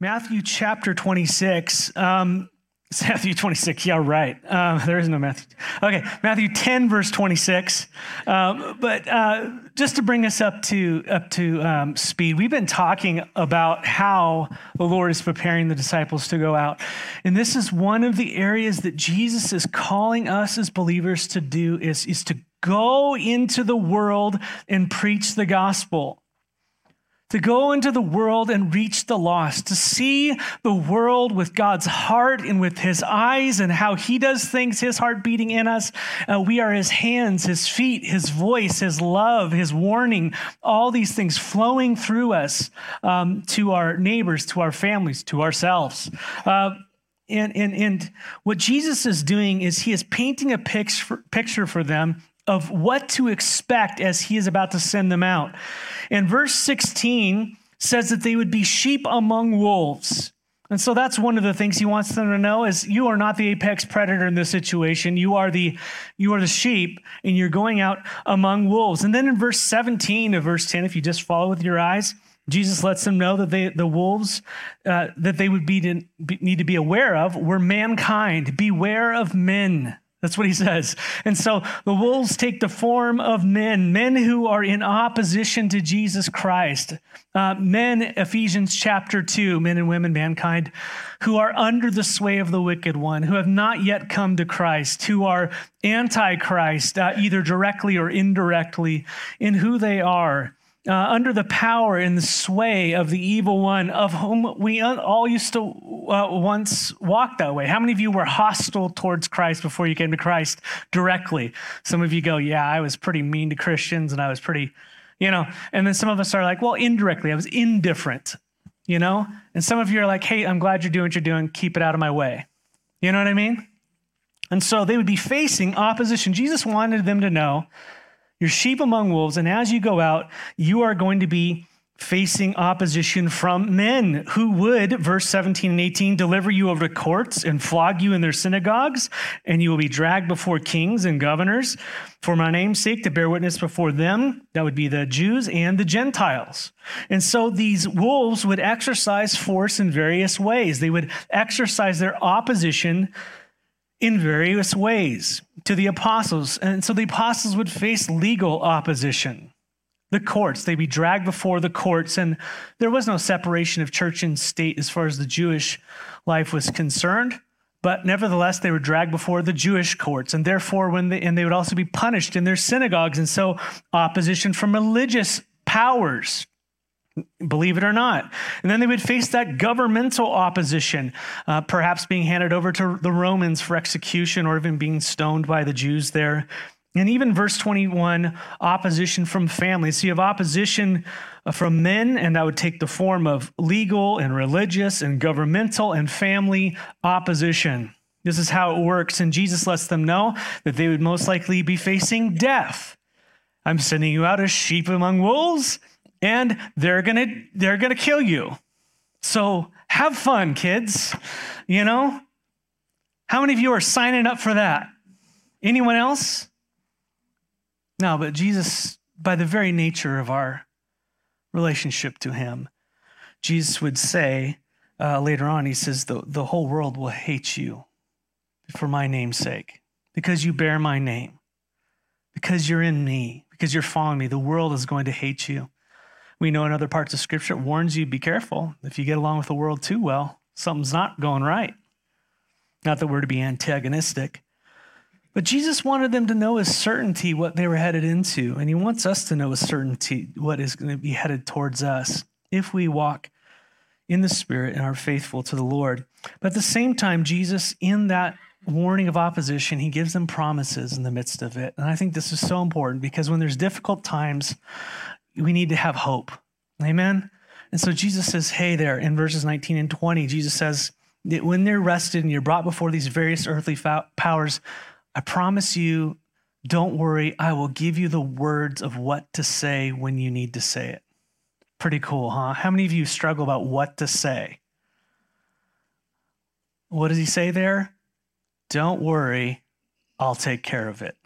Matthew chapter 26. Um, Matthew 26, yeah, right. Um, there is no Matthew. Okay, Matthew 10, verse 26. Um, but uh, just to bring us up to up to um, speed, we've been talking about how the Lord is preparing the disciples to go out, and this is one of the areas that Jesus is calling us as believers to do is is to go into the world and preach the gospel to go into the world and reach the lost, to see the world with God's heart and with his eyes and how he does things, his heart beating in us. Uh, we are his hands, his feet, his voice, his love, his warning, all these things flowing through us um, to our neighbors, to our families, to ourselves. Uh, and, and, and what Jesus is doing is he is painting a picture, picture for them of what to expect as he is about to send them out. And verse 16 says that they would be sheep among wolves. And so that's one of the things he wants them to know is you are not the apex predator in this situation. You are the you are the sheep and you're going out among wolves. And then in verse 17 of verse 10 if you just follow with your eyes, Jesus lets them know that they, the wolves uh, that they would be, to, be, need to be aware of were mankind. Beware of men. That's what he says. And so the wolves take the form of men, men who are in opposition to Jesus Christ. Uh, men, Ephesians chapter 2, men and women, mankind, who are under the sway of the wicked one, who have not yet come to Christ, who are antichrist, uh, either directly or indirectly, in who they are uh, under the power and the sway of the evil one, of whom we all used to uh, once walk that way. How many of you were hostile towards Christ before you came to Christ directly? Some of you go, Yeah, I was pretty mean to Christians and I was pretty, you know. And then some of us are like, Well, indirectly, I was indifferent, you know. And some of you are like, Hey, I'm glad you're doing what you're doing. Keep it out of my way. You know what I mean? And so they would be facing opposition. Jesus wanted them to know you're sheep among wolves, and as you go out, you are going to be facing opposition from men who would, verse 17 and 18, deliver you over to courts and flog you in their synagogues, and you will be dragged before kings and governors for my name's sake to bear witness before them. That would be the Jews and the Gentiles. And so these wolves would exercise force in various ways. They would exercise their opposition in various ways to the apostles. And so the apostles would face legal opposition. The courts, they'd be dragged before the courts, and there was no separation of church and state as far as the Jewish life was concerned. But nevertheless, they were dragged before the Jewish courts, and therefore, when they, and they would also be punished in their synagogues. And so, opposition from religious powers believe it or not. And then they would face that governmental opposition, uh, perhaps being handed over to the Romans for execution or even being stoned by the Jews there. And even verse 21, opposition from families. So you have opposition uh, from men, and that would take the form of legal and religious and governmental and family opposition. This is how it works. And Jesus lets them know that they would most likely be facing death. I'm sending you out as sheep among wolves and they're going to they're going to kill you. So have fun, kids. You know? How many of you are signing up for that? Anyone else? No, but Jesus, by the very nature of our relationship to him, Jesus would say uh, later on, he says, the, the whole world will hate you for my name's sake, because you bear my name, because you're in me, because you're following me. The world is going to hate you. We know in other parts of Scripture, it warns you be careful. If you get along with the world too well, something's not going right. Not that we're to be antagonistic. But Jesus wanted them to know with certainty what they were headed into. And he wants us to know with certainty what is going to be headed towards us if we walk in the Spirit and are faithful to the Lord. But at the same time, Jesus, in that warning of opposition, he gives them promises in the midst of it. And I think this is so important because when there's difficult times, we need to have hope. Amen. And so Jesus says, hey, there in verses 19 and 20, Jesus says that when they're rested and you're brought before these various earthly powers, I promise you, don't worry, I will give you the words of what to say when you need to say it. Pretty cool, huh? How many of you struggle about what to say? What does he say there? Don't worry, I'll take care of it.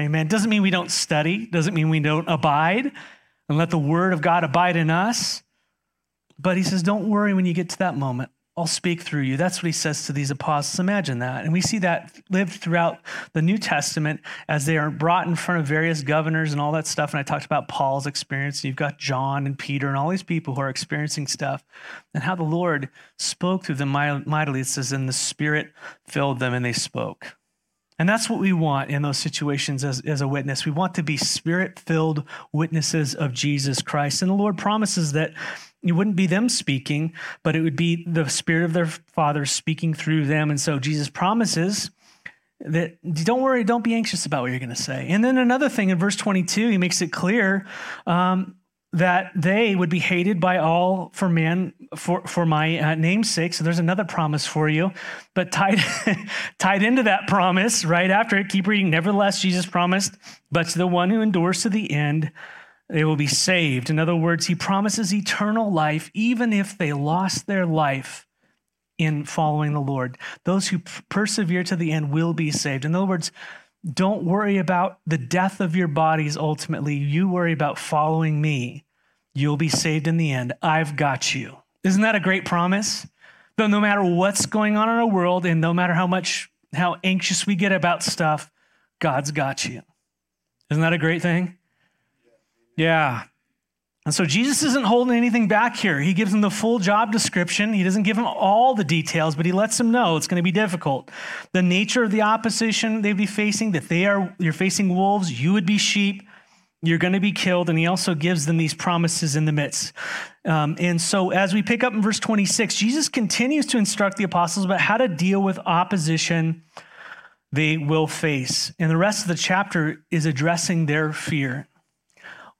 Amen. Doesn't mean we don't study, doesn't mean we don't abide and let the word of God abide in us. But he says, don't worry when you get to that moment. I'll speak through you. That's what he says to these apostles. Imagine that. And we see that lived throughout the New Testament as they are brought in front of various governors and all that stuff. And I talked about Paul's experience. And You've got John and Peter and all these people who are experiencing stuff and how the Lord spoke through them mightily. It says, and the Spirit filled them and they spoke. And that's what we want in those situations as, as a witness. We want to be spirit filled witnesses of Jesus Christ. And the Lord promises that it wouldn't be them speaking, but it would be the Spirit of their Father speaking through them. And so Jesus promises that don't worry, don't be anxious about what you're going to say. And then another thing in verse 22, he makes it clear um, that they would be hated by all for man for for my uh, name's sake. So there's another promise for you, but tied tied into that promise right after it. Keep reading. Nevertheless, Jesus promised, but to the one who endures to the end they will be saved. In other words, he promises eternal life, even if they lost their life in following the Lord. Those who persevere to the end will be saved. In other words, don't worry about the death of your bodies ultimately. You worry about following me. You'll be saved in the end. I've got you. Isn't that a great promise? Though no matter what's going on in our world and no matter how much how anxious we get about stuff, God's got you. Isn't that a great thing? Yeah. And so Jesus isn't holding anything back here. He gives them the full job description. He doesn't give them all the details, but he lets them know it's going to be difficult. The nature of the opposition they'd be facing, that they are you're facing wolves, you would be sheep, you're going to be killed, and he also gives them these promises in the midst. Um, and so as we pick up in verse 26, Jesus continues to instruct the apostles about how to deal with opposition they will face. And the rest of the chapter is addressing their fear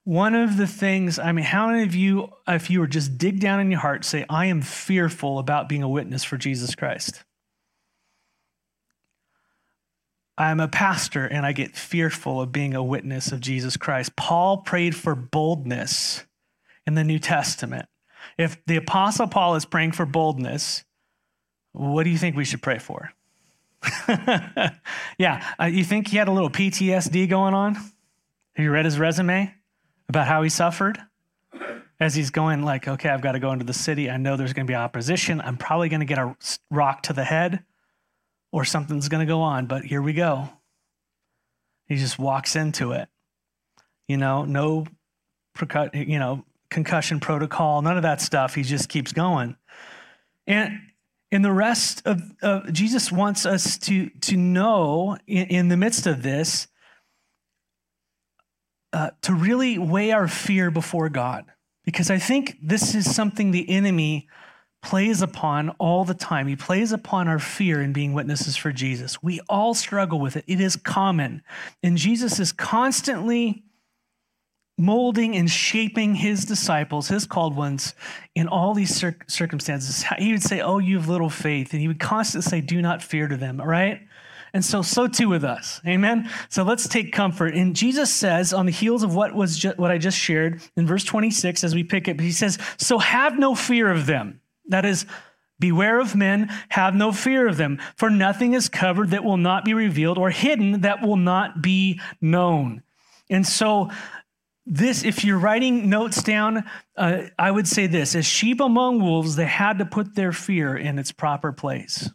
one of the things, I mean, how many of you, if you were just dig down in your heart, say, I am fearful about being a witness for Jesus Christ? I'm a pastor and I get fearful of being a witness of Jesus Christ. Paul prayed for boldness in the New Testament. If the Apostle Paul is praying for boldness, what do you think we should pray for? yeah, uh, you think he had a little PTSD going on? Have you read his resume? About how he suffered? As he's going like okay i've got to go into the city. I know there's going to be opposition. I'm probably going to get a rock to the head or something's going to go on but here we go. He just walks into it. You know no you know concussion protocol none of that stuff. He just keeps going. And in the rest of, jesus wants us to to know in, in the midst of this uh, to really weigh our fear before God. Because I think this is something the enemy plays upon all the time. He plays upon our fear in being witnesses for Jesus. We all struggle with it, it is common. And Jesus is constantly molding and shaping his disciples, his called ones, in all these cir- circumstances. He would say, Oh, you have little faith. And he would constantly say, Do not fear to them, all right? And so, so too with us. Amen. So let's take comfort. And Jesus says, on the heels of what was ju- what I just shared in verse 26, as we pick it, he says, "So have no fear of them." That is, beware of men. Have no fear of them, for nothing is covered that will not be revealed, or hidden that will not be known. And so, this, if you're writing notes down, uh, I would say this: as sheep among wolves, they had to put their fear in its proper place.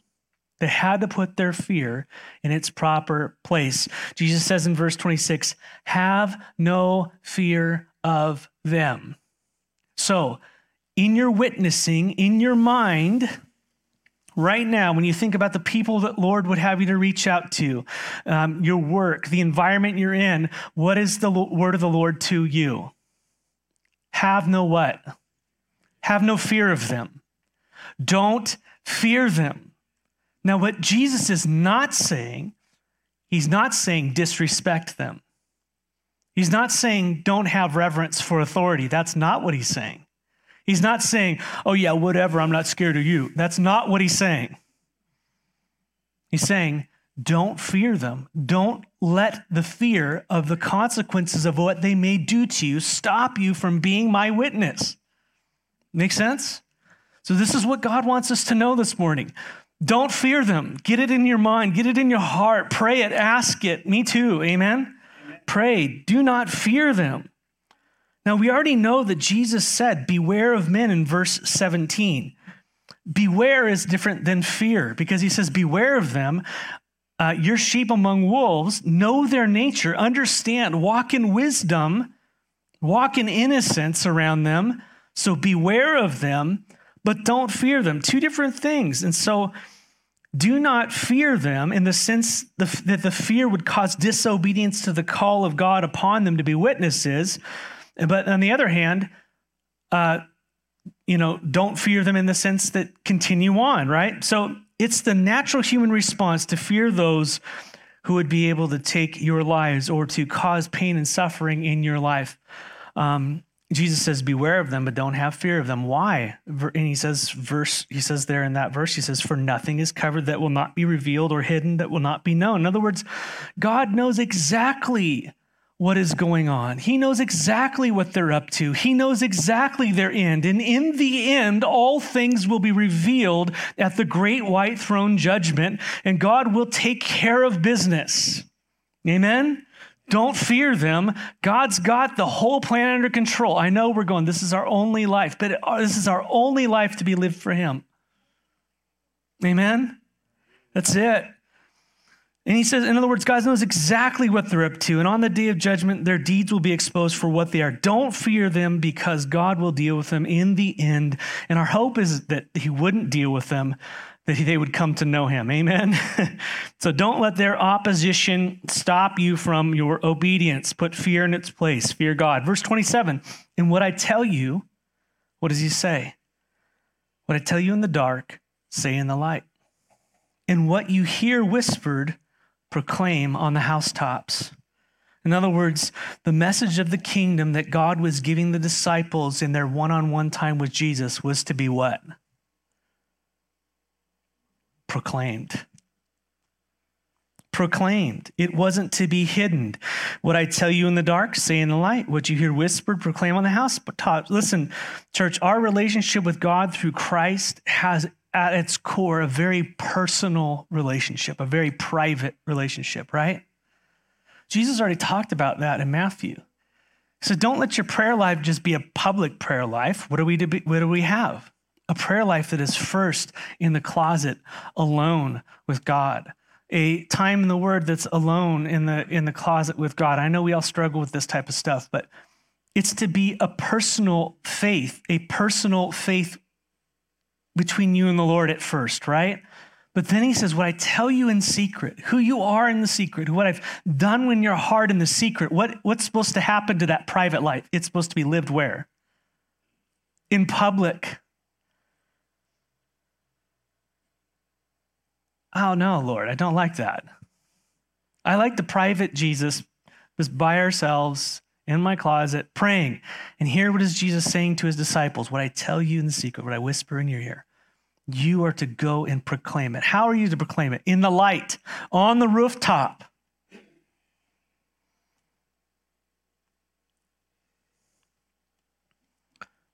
They had to put their fear in its proper place. Jesus says in verse 26, have no fear of them. So, in your witnessing, in your mind, right now, when you think about the people that Lord would have you to reach out to, um, your work, the environment you're in, what is the word of the Lord to you? Have no what? Have no fear of them. Don't fear them. Now, what Jesus is not saying, he's not saying disrespect them. He's not saying don't have reverence for authority. That's not what he's saying. He's not saying, oh, yeah, whatever, I'm not scared of you. That's not what he's saying. He's saying, don't fear them. Don't let the fear of the consequences of what they may do to you stop you from being my witness. Make sense? So, this is what God wants us to know this morning. Don't fear them. Get it in your mind, get it in your heart. Pray it, ask it. Me too. Amen? Amen. Pray. Do not fear them. Now, we already know that Jesus said, Beware of men in verse 17. Beware is different than fear because he says, Beware of them. Uh, you're sheep among wolves, know their nature, understand, walk in wisdom, walk in innocence around them. So beware of them, but don't fear them. Two different things. And so do not fear them in the sense that the fear would cause disobedience to the call of God upon them to be witnesses. But on the other hand, uh, you know, don't fear them in the sense that continue on, right? So it's the natural human response to fear those who would be able to take your lives or to cause pain and suffering in your life. Um, Jesus says, "Beware of them, but don't have fear of them." Why? And he says, verse. He says there in that verse, he says, "For nothing is covered that will not be revealed, or hidden that will not be known." In other words, God knows exactly what is going on. He knows exactly what they're up to. He knows exactly their end. And in the end, all things will be revealed at the great white throne judgment, and God will take care of business. Amen? Don't fear them. God's got the whole plan under control. I know we're going, this is our only life, but uh, this is our only life to be lived for Him. Amen? That's it. And he says, in other words, God knows exactly what they're up to. And on the day of judgment, their deeds will be exposed for what they are. Don't fear them because God will deal with them in the end. And our hope is that he wouldn't deal with them, that they would come to know him. Amen. so don't let their opposition stop you from your obedience. Put fear in its place. Fear God. Verse 27 And what I tell you, what does he say? What I tell you in the dark, say in the light. And what you hear whispered, proclaim on the housetops. In other words, the message of the kingdom that God was giving the disciples in their one on one time with Jesus was to be what? Proclaimed. Proclaimed. It wasn't to be hidden. What I tell you in the dark, say in the light. What you hear whispered, proclaim on the house. housetops. Listen, church, our relationship with God through Christ has at its core a very personal relationship, a very private relationship, right? Jesus already talked about that in Matthew. So don't let your prayer life just be a public prayer life. What do we do, what do we have? A prayer life that is first in the closet alone with God. A time in the word that's alone in the in the closet with God. I know we all struggle with this type of stuff, but it's to be a personal faith, a personal faith between you and the Lord at first, right? But then he says, What I tell you in secret, who you are in the secret, what I've done in your heart in the secret, what, what's supposed to happen to that private life? It's supposed to be lived where? In public. Oh, no, Lord, I don't like that. I like the private Jesus, just by ourselves in my closet praying. And hear what is Jesus saying to his disciples? What I tell you in the secret, what I whisper in your ear. You are to go and proclaim it. How are you to proclaim it? In the light, on the rooftop.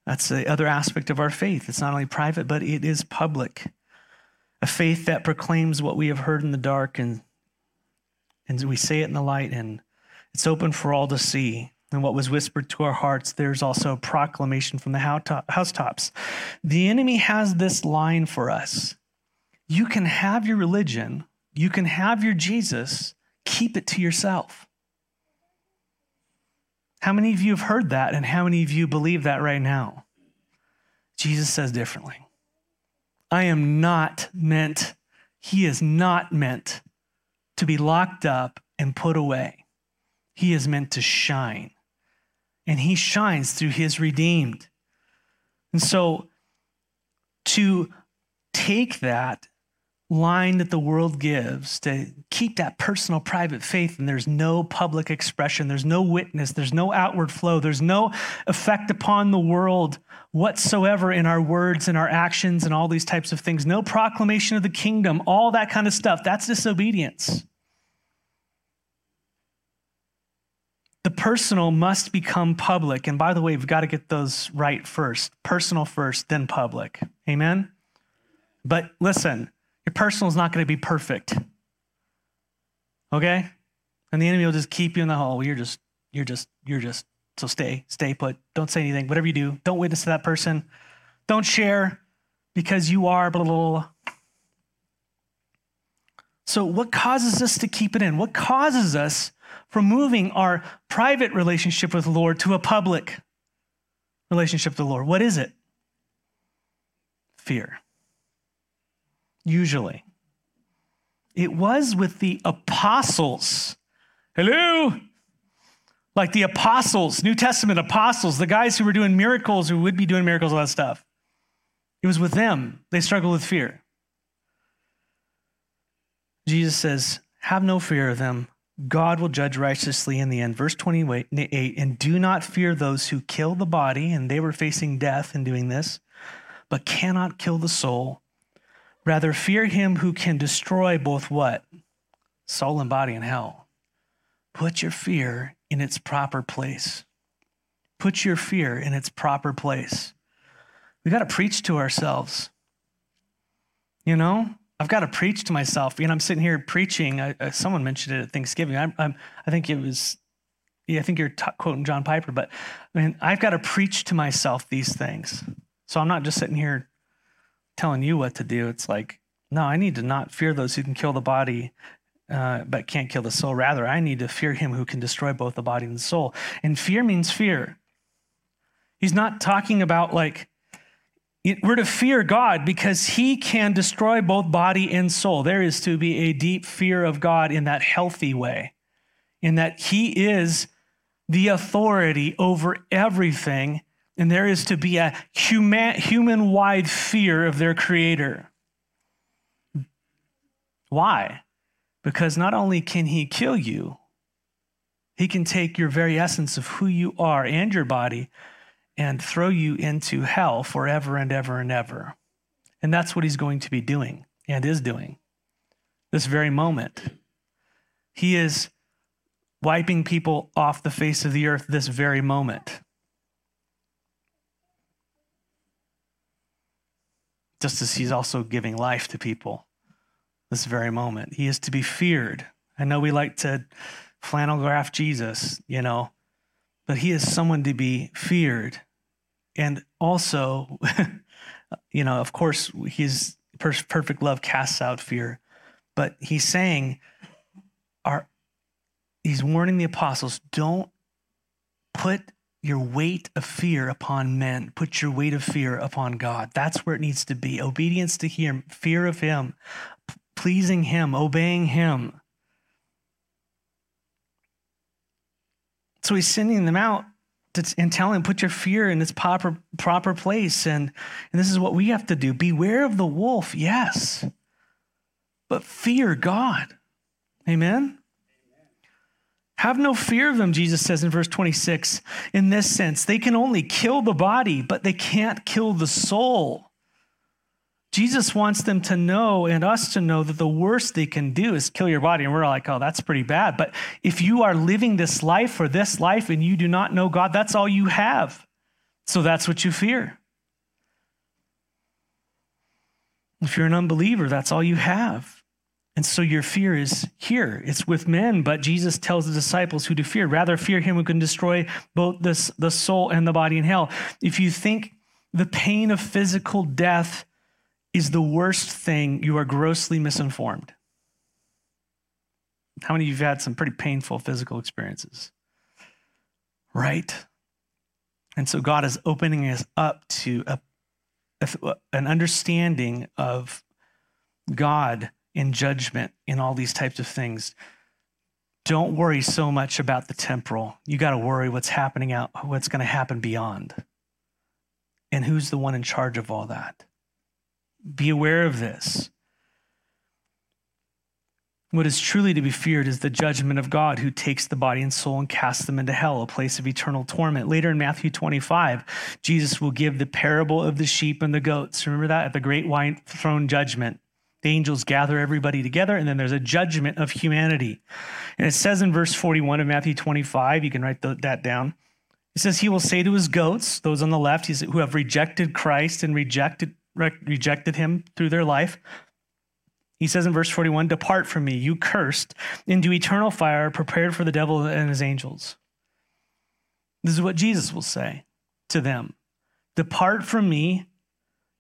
That's the other aspect of our faith. It's not only private, but it is public. A faith that proclaims what we have heard in the dark and, and we say it in the light and it's open for all to see and what was whispered to our hearts, there's also a proclamation from the housetops. The enemy has this line for us You can have your religion, you can have your Jesus, keep it to yourself. How many of you have heard that, and how many of you believe that right now? Jesus says differently. I am not meant, he is not meant to be locked up and put away. He is meant to shine and he shines through his redeemed. And so to take that line that the world gives to keep that personal private faith and there's no public expression there's no witness there's no outward flow there's no effect upon the world whatsoever in our words and our actions and all these types of things no proclamation of the kingdom all that kind of stuff that's disobedience the personal must become public. And by the way, we've got to get those right first personal first, then public. Amen? But listen, your personal is not going to be perfect. Okay? And the enemy will just keep you in the hole. You're just, you're just, you're just So stay, stay put. Don't say anything. Whatever you do, don't witness to that person. Don't share because you are blah, blah, blah. So, what causes us to keep it in? What causes us from moving our private relationship with the Lord to a public relationship with the Lord? What is it? Fear. Usually. It was with the apostles. Hello? Like the apostles, New Testament apostles, the guys who were doing miracles, who would be doing miracles, all that stuff. It was with them. They struggled with fear. Jesus says, Have no fear of them. God will judge righteously in the end. Verse 28 And do not fear those who kill the body, and they were facing death in doing this, but cannot kill the soul. Rather, fear him who can destroy both what? Soul and body in hell. Put your fear in its proper place. Put your fear in its proper place. We got to preach to ourselves. You know, I've got to preach to myself. You know, I'm sitting here preaching. I, uh, someone mentioned it at Thanksgiving. I'm, I'm, i think it was, yeah, I think you're t- quoting John Piper, but I mean, I've got to preach to myself these things. So I'm not just sitting here telling you what to do. It's like, no, I need to not fear those who can kill the body, uh, but can't kill the soul. Rather, I need to fear him who can destroy both the body and the soul. And fear means fear. He's not talking about like, we're to fear God because he can destroy both body and soul. There is to be a deep fear of God in that healthy way, in that he is the authority over everything and there is to be a human wide fear of their creator. Why? Because not only can he kill you, he can take your very essence of who you are and your body and throw you into hell forever and ever and ever. And that's what he's going to be doing and is doing this very moment. He is wiping people off the face of the earth this very moment. just as he's also giving life to people this very moment. He is to be feared. I know we like to flannel graph Jesus, you know, but he is someone to be feared. And also, you know, of course, his perfect love casts out fear. But he's saying, our, he's warning the apostles don't put your weight of fear upon men. Put your weight of fear upon God. That's where it needs to be. Obedience to Him, fear of Him, pleasing Him, obeying Him. So He's sending them out to, and telling them, put your fear in its proper, proper place. And, and this is what we have to do. Beware of the wolf, yes, but fear God. Amen? Have no fear of them, Jesus says in verse 26, in this sense. They can only kill the body, but they can't kill the soul. Jesus wants them to know and us to know that the worst they can do is kill your body. And we're like, oh, that's pretty bad. But if you are living this life for this life and you do not know God, that's all you have. So that's what you fear. If you're an unbeliever, that's all you have. And so your fear is here. It's with men, but Jesus tells the disciples who to fear. Rather fear him who can destroy both the, the soul and the body in hell. If you think the pain of physical death is the worst thing, you are grossly misinformed. How many of you have had some pretty painful physical experiences? Right? And so God is opening us up to a, a, an understanding of God in judgment, in all these types of things. Don't worry so much about the temporal. You got to worry what's happening out, what's going to happen beyond. And who's the one in charge of all that? Be aware of this. What is truly to be feared is the judgment of God who takes the body and soul and casts them into hell, a place of eternal torment. Later in Matthew 25, Jesus will give the parable of the sheep and the goats. Remember that at the great white throne judgment. The angels gather everybody together, and then there's a judgment of humanity. And it says in verse 41 of Matthew 25, you can write that down. It says, He will say to his goats, those on the left who have rejected Christ and rejected, re- rejected him through their life, he says in verse 41, Depart from me, you cursed, into eternal fire prepared for the devil and his angels. This is what Jesus will say to them Depart from me,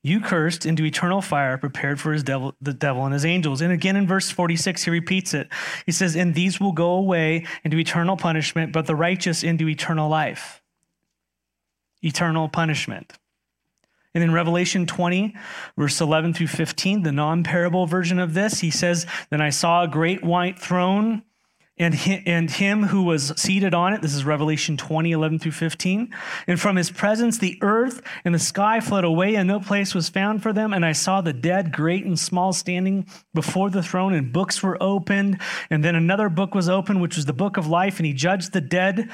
you cursed, into eternal fire prepared for his devil, the devil and his angels. And again in verse 46, he repeats it. He says, And these will go away into eternal punishment, but the righteous into eternal life. Eternal punishment. And in Revelation 20, verse 11 through 15, the non parable version of this, he says, Then I saw a great white throne and, and him who was seated on it. This is Revelation 20, 11 through 15. And from his presence, the earth and the sky fled away, and no place was found for them. And I saw the dead, great and small, standing before the throne, and books were opened. And then another book was opened, which was the book of life, and he judged the dead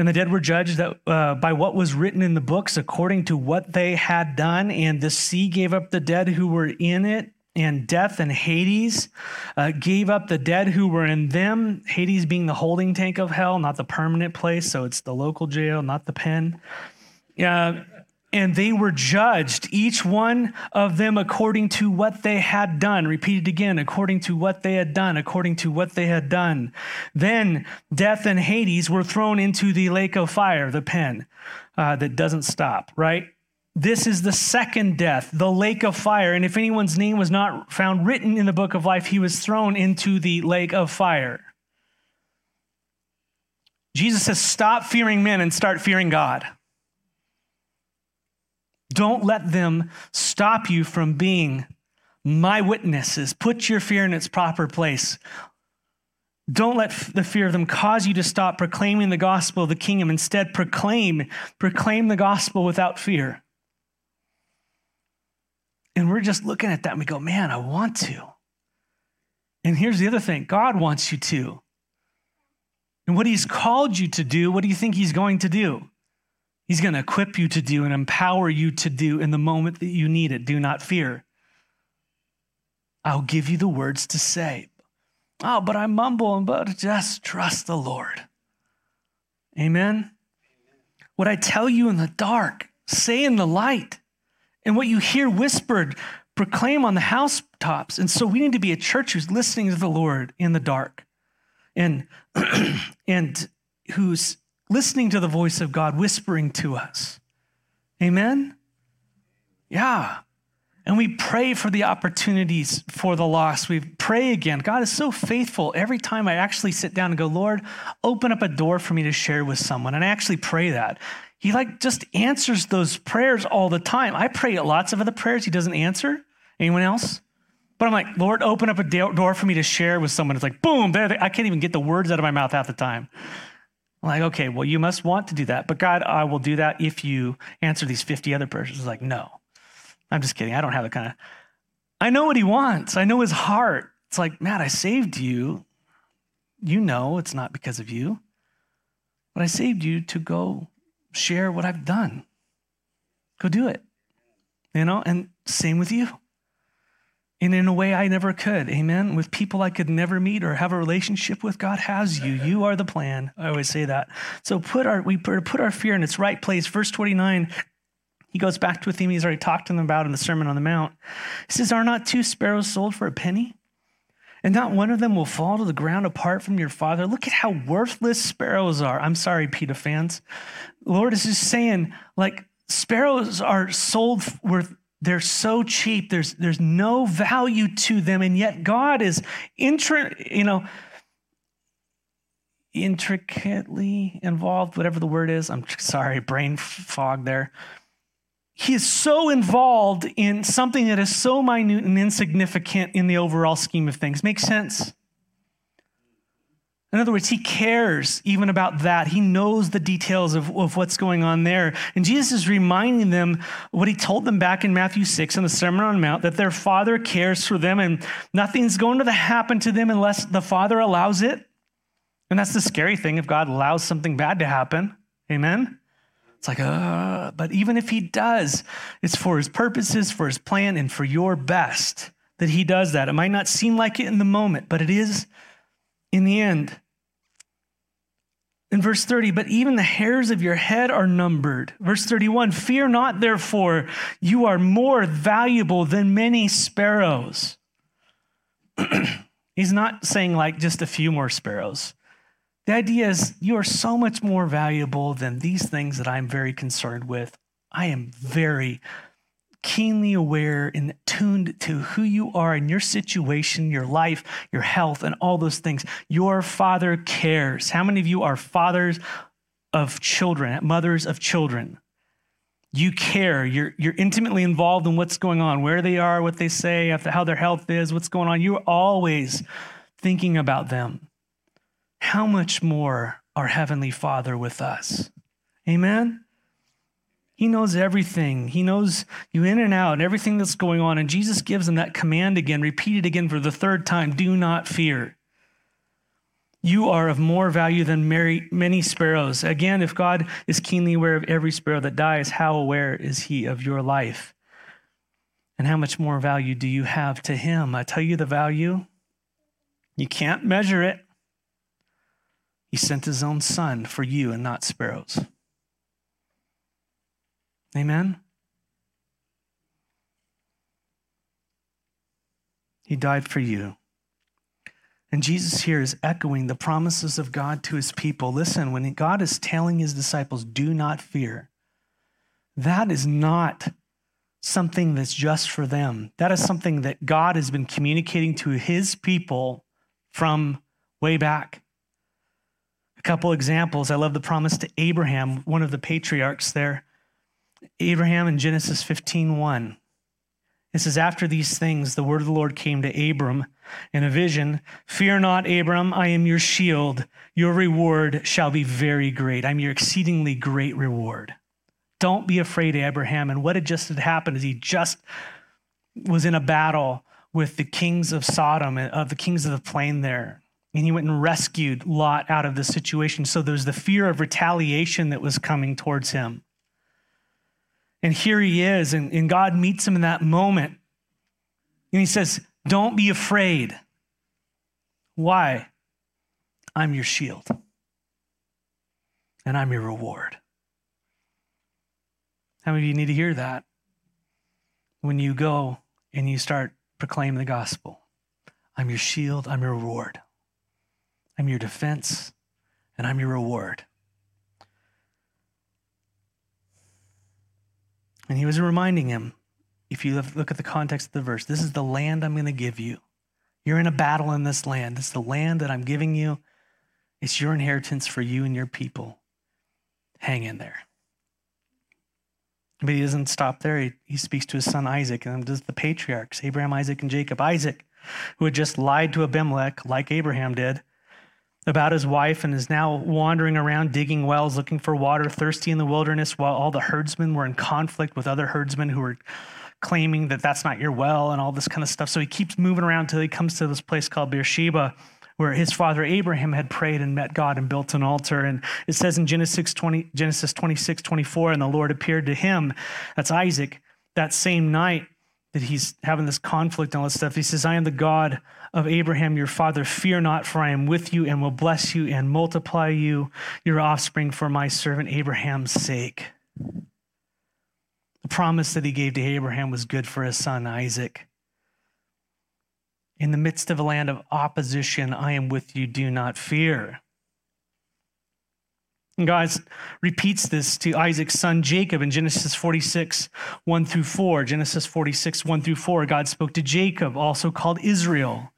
and the dead were judged that, uh, by what was written in the books according to what they had done. And the sea gave up the dead who were in it. And death and Hades uh, gave up the dead who were in them. Hades being the holding tank of hell, not the permanent place. So it's the local jail, not the pen. Uh, and they were judged, each one of them according to what they had done. Repeated again, according to what they had done, according to what they had done. Then death and Hades were thrown into the lake of fire, the pen uh, that doesn't stop, right? This is the second death, the lake of fire. And if anyone's name was not found written in the book of life, he was thrown into the lake of fire. Jesus says, Stop fearing men and start fearing God. Don't let them stop you from being my witnesses. Put your fear in its proper place. Don't let the fear of them cause you to stop proclaiming the gospel of the kingdom. Instead, proclaim, proclaim the gospel without fear. And we're just looking at that and we go, man, I want to. And here's the other thing God wants you to. And what he's called you to do, what do you think he's going to do? He's going to equip you to do and empower you to do in the moment that you need it. Do not fear. I'll give you the words to say. Oh, but I mumble and but just trust the Lord. Amen. What I tell you in the dark, say in the light. And what you hear whispered, proclaim on the housetops. And so we need to be a church who's listening to the Lord in the dark and, and who's listening to the voice of God whispering to us. Amen? Yeah. And we pray for the opportunities for the lost. We pray again. God is so faithful. Every time I actually sit down and go, Lord, open up a door for me to share with someone. And I actually pray that. He like just answers those prayers all the time. I pray lots of other prayers he doesn't answer. Anyone else? But I'm like, Lord, open up a door for me to share with someone. It's like, boom, there, I can't even get the words out of my mouth half the time. I'm like, okay, well, you must want to do that. But God, I will do that if you answer these 50 other prayers. It's like, no. I'm just kidding. I don't have the kind of. I know what he wants. I know his heart. It's like, Matt, I saved you. You know it's not because of you, but I saved you to go share what I've done. Go do it. You know, and same with you and in a way I never could. Amen. With people I could never meet or have a relationship with, God has you. You are the plan. I always say that. So put our we put our fear in its right place. Verse 29, he goes back to a theme he's already talked to them about in the Sermon on the Mount. He says, Are not two sparrows sold for a penny? And not one of them will fall to the ground apart from your father. Look at how worthless sparrows are. I'm sorry, PETA fans. Lord is just saying, like, sparrows are sold worth they're so cheap. There's, there's no value to them. And yet God is, intri- you know, intricately involved, whatever the word is. I'm sorry, brain fog there. He is so involved in something that is so minute and insignificant in the overall scheme of things. Makes sense? In other words, he cares even about that. He knows the details of, of what's going on there. And Jesus is reminding them what he told them back in Matthew 6 in the Sermon on the Mount that their Father cares for them and nothing's going to happen to them unless the Father allows it. And that's the scary thing if God allows something bad to happen. Amen? It's like, uh, but even if he does, it's for his purposes, for his plan, and for your best that he does that. It might not seem like it in the moment, but it is in the end. In verse 30, but even the hairs of your head are numbered. Verse 31, fear not, therefore, you are more valuable than many sparrows. He's not saying like just a few more sparrows. The idea is you are so much more valuable than these things that I'm very concerned with. I am very keenly aware and tuned to who you are and your situation, your life, your health, and all those things. Your father cares. How many of you are fathers of children, mothers of children? You care. You're, you're intimately involved in what's going on, where they are, what they say, how their health is, what's going on. You're always thinking about them. How much more our Heavenly Father with us? Amen? He knows everything. He knows you in and out everything that's going on. And Jesus gives them that command again, repeated again for the third time do not fear. You are of more value than many sparrows. Again, if God is keenly aware of every sparrow that dies, how aware is he of your life? And how much more value do you have to him? I tell you the value, you can't measure it. He sent his own son for you and not sparrows. Amen? He died for you. And Jesus here is echoing the promises of God to his people. Listen, when God is telling his disciples, do not fear, that is not something that's just for them. That is something that God has been communicating to his people from way back. A couple examples. I love the promise to Abraham, one of the patriarchs there. Abraham in Genesis 15 1. It says, After these things, the word of the Lord came to Abram in a vision Fear not, Abram, I am your shield. Your reward shall be very great. I'm your exceedingly great reward. Don't be afraid, Abraham. And what had just had happened is he just was in a battle with the kings of Sodom, uh, of the kings of the plain there. And he went and rescued Lot out of the situation. So there's the fear of retaliation that was coming towards him. And here he is, and, and God meets him in that moment. And he says, Don't be afraid. Why? I'm your shield, and I'm your reward. How many of you need to hear that when you go and you start proclaiming the gospel? I'm your shield, I'm your reward. I'm your defense, and I'm your reward. And he was reminding him, if you look at the context of the verse, this is the land I'm going to give you. You're in a battle in this land. It's the land that I'm giving you. It's your inheritance for you and your people. Hang in there. But he doesn't stop there. He, he speaks to his son Isaac and does the patriarchs, Abraham, Isaac, and Jacob. Isaac, who had just lied to Abimelech, like Abraham did, about his wife and is now wandering around digging wells looking for water, thirsty in the wilderness, while all the herdsmen were in conflict with other herdsmen who were claiming that that's not your well and all this kind of stuff. So he keeps moving around until he comes to this place called Beersheba, where his father Abraham had prayed and met God and built an altar. And it says in Genesis 20, Genesis 26, 24, and the Lord appeared to him, that's Isaac, that same night that he's having this conflict and all this stuff. He says, I am the God of Abraham, your father. Fear not, for I am with you and will bless you and multiply you, your offspring, for my servant Abraham's sake. The promise that he gave to Abraham was good for his son Isaac. In the midst of a land of opposition, I am with you, do not fear. And God repeats this to Isaac's son Jacob in Genesis 46, 1 through 4. Genesis 46, 1 through 4. God spoke to Jacob, also called Israel.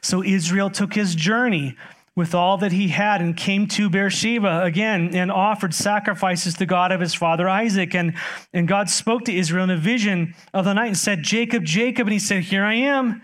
So Israel took his journey with all that he had and came to Beersheba again and offered sacrifices to God of his father Isaac. And, and God spoke to Israel in a vision of the night and said, Jacob, Jacob. And he said, Here I am.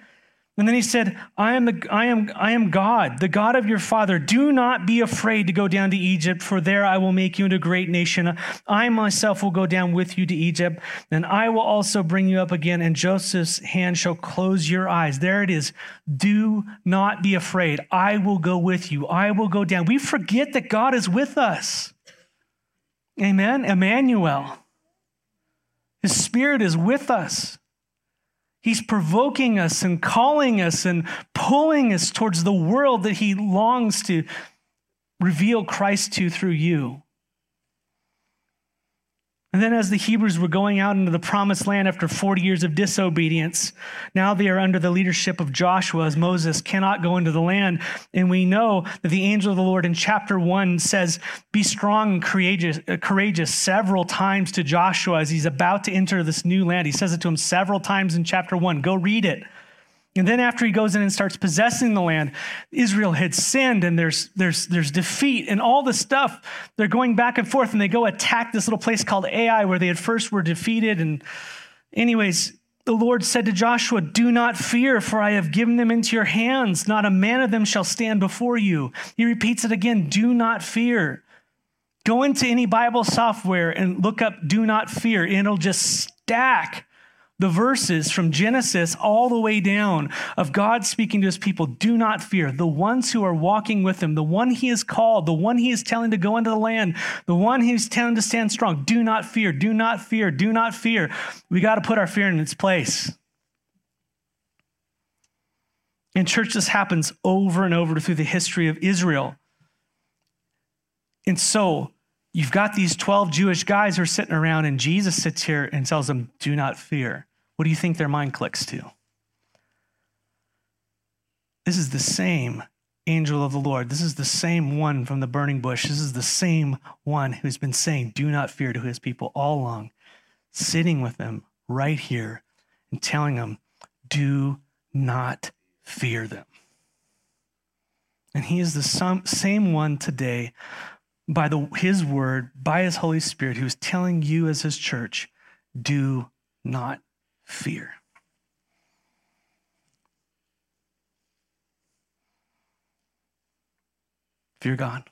And then he said, I am, the, I, am, I am God, the God of your father. Do not be afraid to go down to Egypt, for there I will make you into a great nation. I myself will go down with you to Egypt, and I will also bring you up again, and Joseph's hand shall close your eyes. There it is. Do not be afraid. I will go with you. I will go down. We forget that God is with us. Amen. Emmanuel. His spirit is with us. He's provoking us and calling us and pulling us towards the world that he longs to reveal Christ to through you. And then, as the Hebrews were going out into the promised land after 40 years of disobedience, now they are under the leadership of Joshua as Moses cannot go into the land. And we know that the angel of the Lord in chapter 1 says, Be strong and courageous, uh, courageous several times to Joshua as he's about to enter this new land. He says it to him several times in chapter 1. Go read it. And then after he goes in and starts possessing the land, Israel had sinned and there's, there's, there's defeat and all this stuff. They're going back and forth and they go attack this little place called Ai where they at first were defeated. And anyways, the Lord said to Joshua, Do not fear, for I have given them into your hands. Not a man of them shall stand before you. He repeats it again Do not fear. Go into any Bible software and look up Do not fear, it'll just stack the verses from Genesis all the way down of God speaking to his people do not fear. The ones who are walking with him, the one he has called, the one he is telling to go into the land, the one he's telling to stand strong. Do not fear, do not fear, do not fear. We got to put our fear in its place. In church, this happens over and over through the history of Israel. And so, you've got these 12 Jewish guys who are sitting around, and Jesus sits here and tells them, Do not fear. What do you think their mind clicks to? This is the same angel of the Lord. This is the same one from the burning bush. This is the same one who's been saying, Do not fear to his people all along, sitting with them right here and telling them, Do not fear them. And he is the same one today by the, his word, by his Holy Spirit, who is telling you as his church, do not fear. Fear God.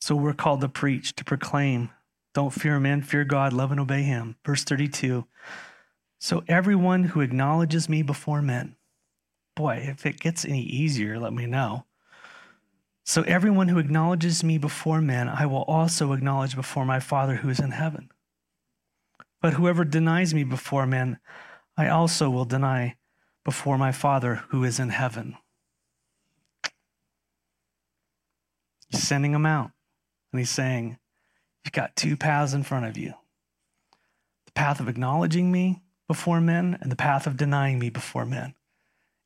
So we're called to preach, to proclaim. Don't fear men, fear God, love and obey him. Verse 32. So everyone who acknowledges me before men, boy, if it gets any easier, let me know. So everyone who acknowledges me before men, I will also acknowledge before my Father who is in heaven. But whoever denies me before men, I also will deny before my Father who is in heaven. He's sending them out. And he's saying, You've got two paths in front of you the path of acknowledging me before men and the path of denying me before men.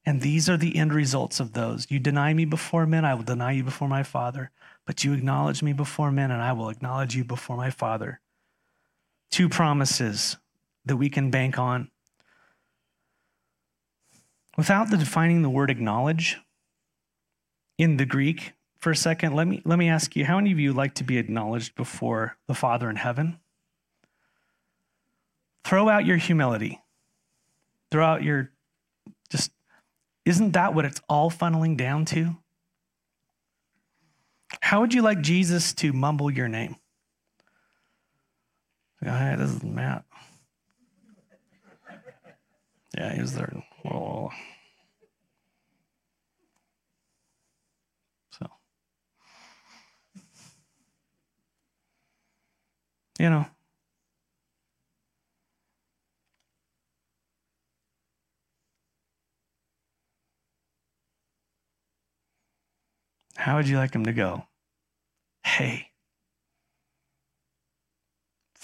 And these are the end results of those. You deny me before men, I will deny you before my Father. But you acknowledge me before men, and I will acknowledge you before my Father two promises that we can bank on. Without the defining the word acknowledge in the Greek for a second, let me, let me ask you how many of you like to be acknowledged before the Father in heaven? Throw out your humility. Throw out your just, isn't that what it's all funneling down to? How would you like Jesus to mumble your name? Hi, this is Matt. Yeah, he's there. Oh. So, you know, how would you like him to go? Hey,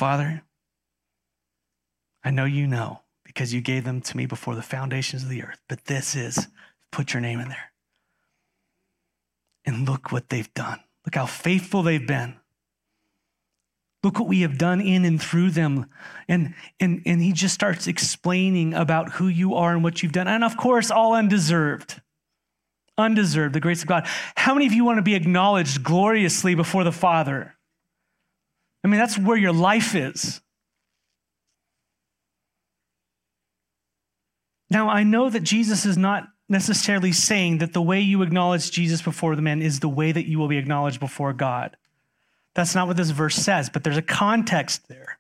Father, I know you know because you gave them to me before the foundations of the earth, but this is put your name in there. And look what they've done. Look how faithful they've been. Look what we have done in and through them. And, and, and he just starts explaining about who you are and what you've done. And of course, all undeserved. Undeserved, the grace of God. How many of you want to be acknowledged gloriously before the Father? I mean, that's where your life is. Now, I know that Jesus is not necessarily saying that the way you acknowledge Jesus before the men is the way that you will be acknowledged before God. That's not what this verse says, but there's a context there.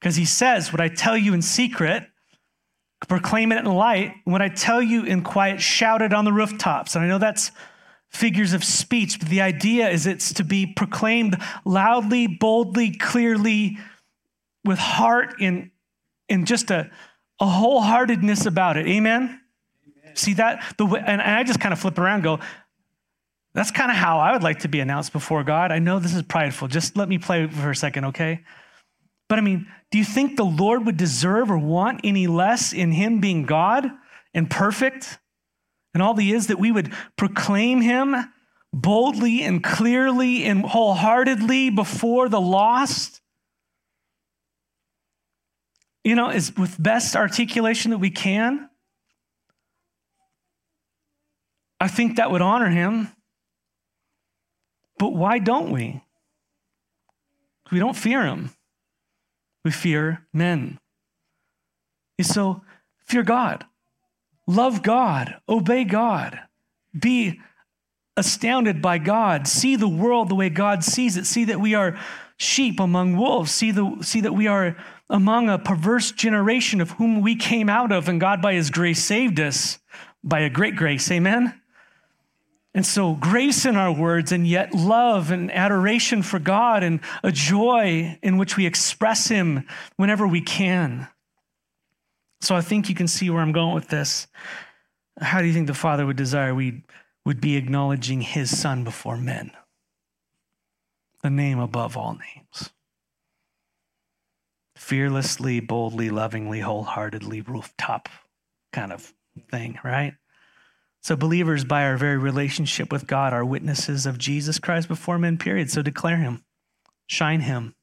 Because he says, What I tell you in secret, proclaim it in light. What I tell you in quiet, shout it on the rooftops. And I know that's figures of speech, but the idea is it's to be proclaimed loudly, boldly, clearly, with heart in, in just a, a wholeheartedness about it. Amen? Amen. See that? The way, and I just kind of flip around go, That's kind of how I would like to be announced before God. I know this is prideful. Just let me play for a second, okay? But I mean, do you think the Lord would deserve or want any less in Him being God and perfect? And all He is that we would proclaim Him boldly and clearly and wholeheartedly before the lost? You know, is with best articulation that we can. I think that would honor him. But why don't we? We don't fear him. We fear men. So fear God, love God, obey God, be astounded by God, see the world the way God sees it, see that we are sheep among wolves, see, the, see that we are among a perverse generation of whom we came out of, and God by his grace saved us by a great grace. Amen? And so, grace in our words, and yet love and adoration for God, and a joy in which we express Him whenever we can. So, I think you can see where I'm going with this. How do you think the Father would desire we would be acknowledging His Son before men? The name above all names. Fearlessly, boldly, lovingly, wholeheartedly, rooftop kind of thing, right? So, believers, by our very relationship with God, are witnesses of Jesus Christ before men, period. So, declare him, shine him.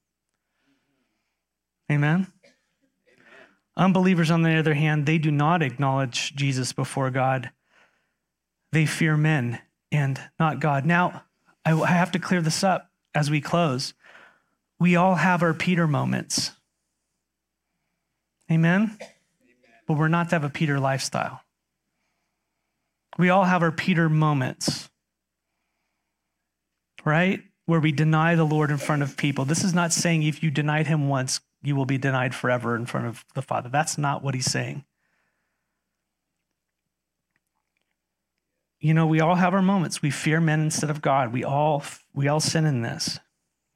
Amen? Unbelievers, on the other hand, they do not acknowledge Jesus before God. They fear men and not God. Now, I have to clear this up as we close. We all have our Peter moments. Amen? But we're not to have a Peter lifestyle. We all have our Peter moments, right? Where we deny the Lord in front of people. This is not saying if you denied him once, you will be denied forever in front of the Father. That's not what he's saying. You know, we all have our moments. We fear men instead of God. We all we all sin in this.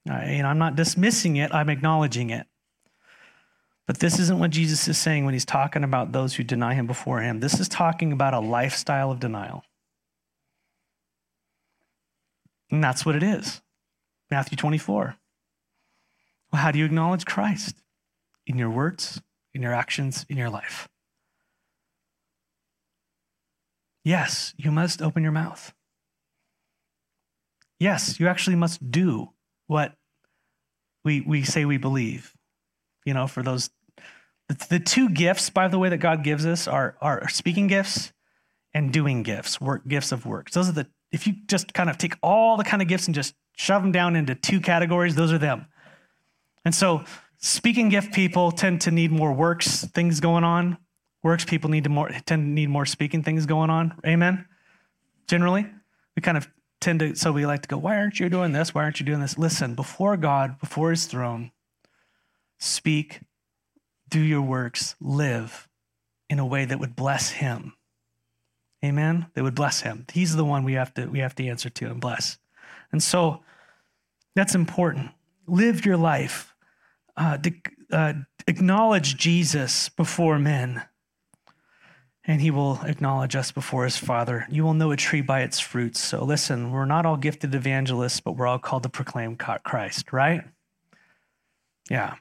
And I'm not dismissing it, I'm acknowledging it. But this isn't what Jesus is saying when he's talking about those who deny him before him. This is talking about a lifestyle of denial. And that's what it is. Matthew 24. Well, how do you acknowledge Christ? In your words, in your actions, in your life. Yes, you must open your mouth. Yes, you actually must do what we, we say we believe you know, for those. The, two gifts, by the way, that God gives us are, are speaking gifts and doing gifts, work gifts of works. Those are the, if you just kind of take all the kind of gifts and just shove them down into two categories, those are them. And so speaking gift people tend to need more works things going on. Works people need to more tend to need more speaking things going on. Amen. Generally, we kind of tend to so we like to go, why aren't you doing this? Why aren't you doing this? Listen, before God, before his throne, speak, do your works, live in a way that would bless him. Amen. That would bless him. He's the one we have to we have to answer to and bless. And so that's important. Live your life. Uh, uh, acknowledge Jesus before men, and he will acknowledge us before his Father. You will know a tree by its fruits. So listen, we're not all gifted evangelists, but we're all called to proclaim Christ, right? Yeah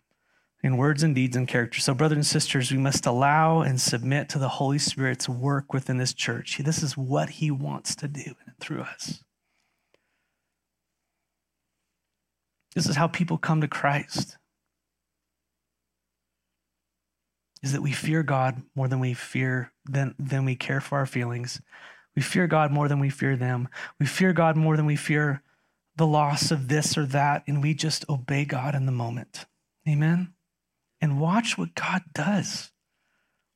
in words and deeds and character. So, brothers and sisters, we must allow and submit to the Holy Spirit's work within this church. This is what He wants to do through us. This is how people come to Christ. Is that we fear God more than we fear than, than we care for our feelings. We fear God more than we fear them. We fear God more than we fear the loss of this or that, and we just obey God in the moment. Amen and watch what God does.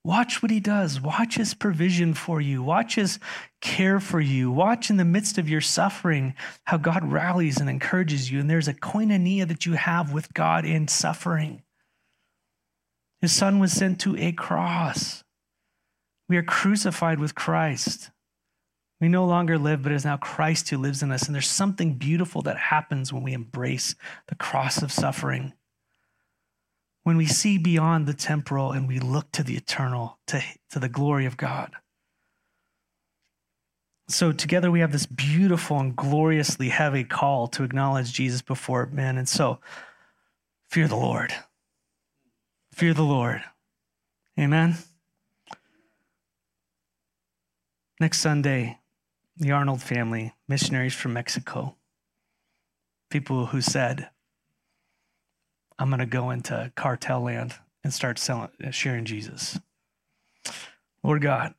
Watch what he does. Watch his provision for you. Watch his care for you. Watch in the midst of your suffering how God rallies and encourages you. And there's a koinonia that you have with God in suffering. His son was sent to a cross. We are crucified with Christ. We no longer live, but it is now Christ who lives in us. And there's something beautiful that happens when we embrace the cross of suffering when we see beyond the temporal and we look to the eternal, to, to the glory of God. So, together we have this beautiful and gloriously heavy call to acknowledge Jesus before men. And so, fear the Lord. Fear the Lord. Amen. Next Sunday, the Arnold family, missionaries from Mexico, people who said, I'm going to go into cartel land and start selling, sharing Jesus. Lord God,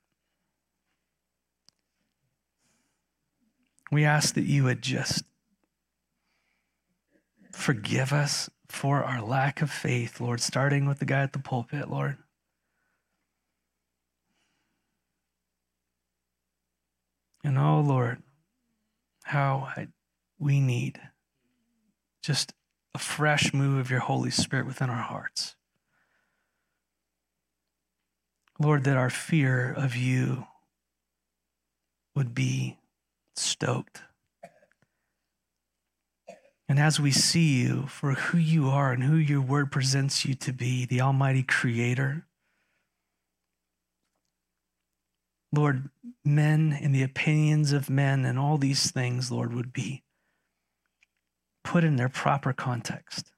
we ask that you would just forgive us for our lack of faith, Lord, starting with the guy at the pulpit, Lord. And oh, Lord, how I, we need just a fresh move of your Holy Spirit within our hearts. Lord, that our fear of you would be stoked. And as we see you for who you are and who your word presents you to be, the Almighty Creator, Lord, men and the opinions of men and all these things, Lord, would be put in their proper context.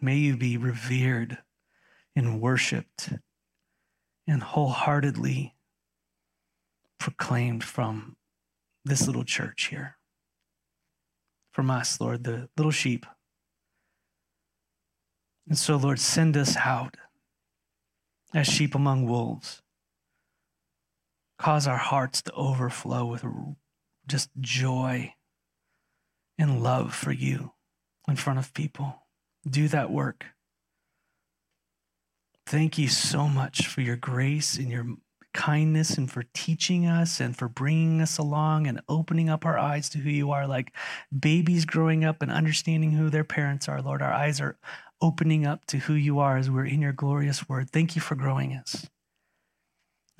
May you be revered and worshiped and wholeheartedly proclaimed from this little church here. From us, Lord, the little sheep. And so, Lord, send us out as sheep among wolves. Cause our hearts to overflow with just joy and love for you in front of people. Do that work. Thank you so much for your grace and your kindness and for teaching us and for bringing us along and opening up our eyes to who you are. Like babies growing up and understanding who their parents are, Lord, our eyes are opening up to who you are as we're in your glorious word. Thank you for growing us.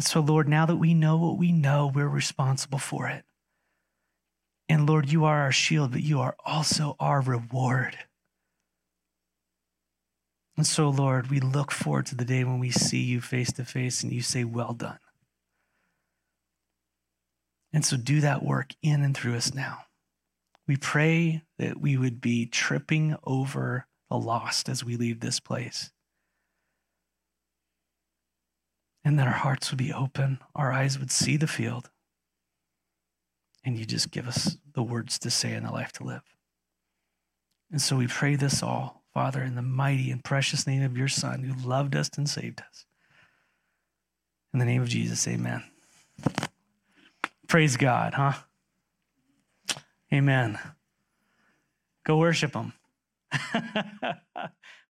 So, Lord, now that we know what we know, we're responsible for it. And Lord, you are our shield, but you are also our reward. And so, Lord, we look forward to the day when we see you face to face and you say, Well done. And so, do that work in and through us now. We pray that we would be tripping over the lost as we leave this place. And that our hearts would be open, our eyes would see the field, and you just give us the words to say and the life to live. And so we pray this all Father, in the mighty and precious name of your Son who loved us and saved us. In the name of Jesus, amen. Praise God, huh? Amen. Go worship him.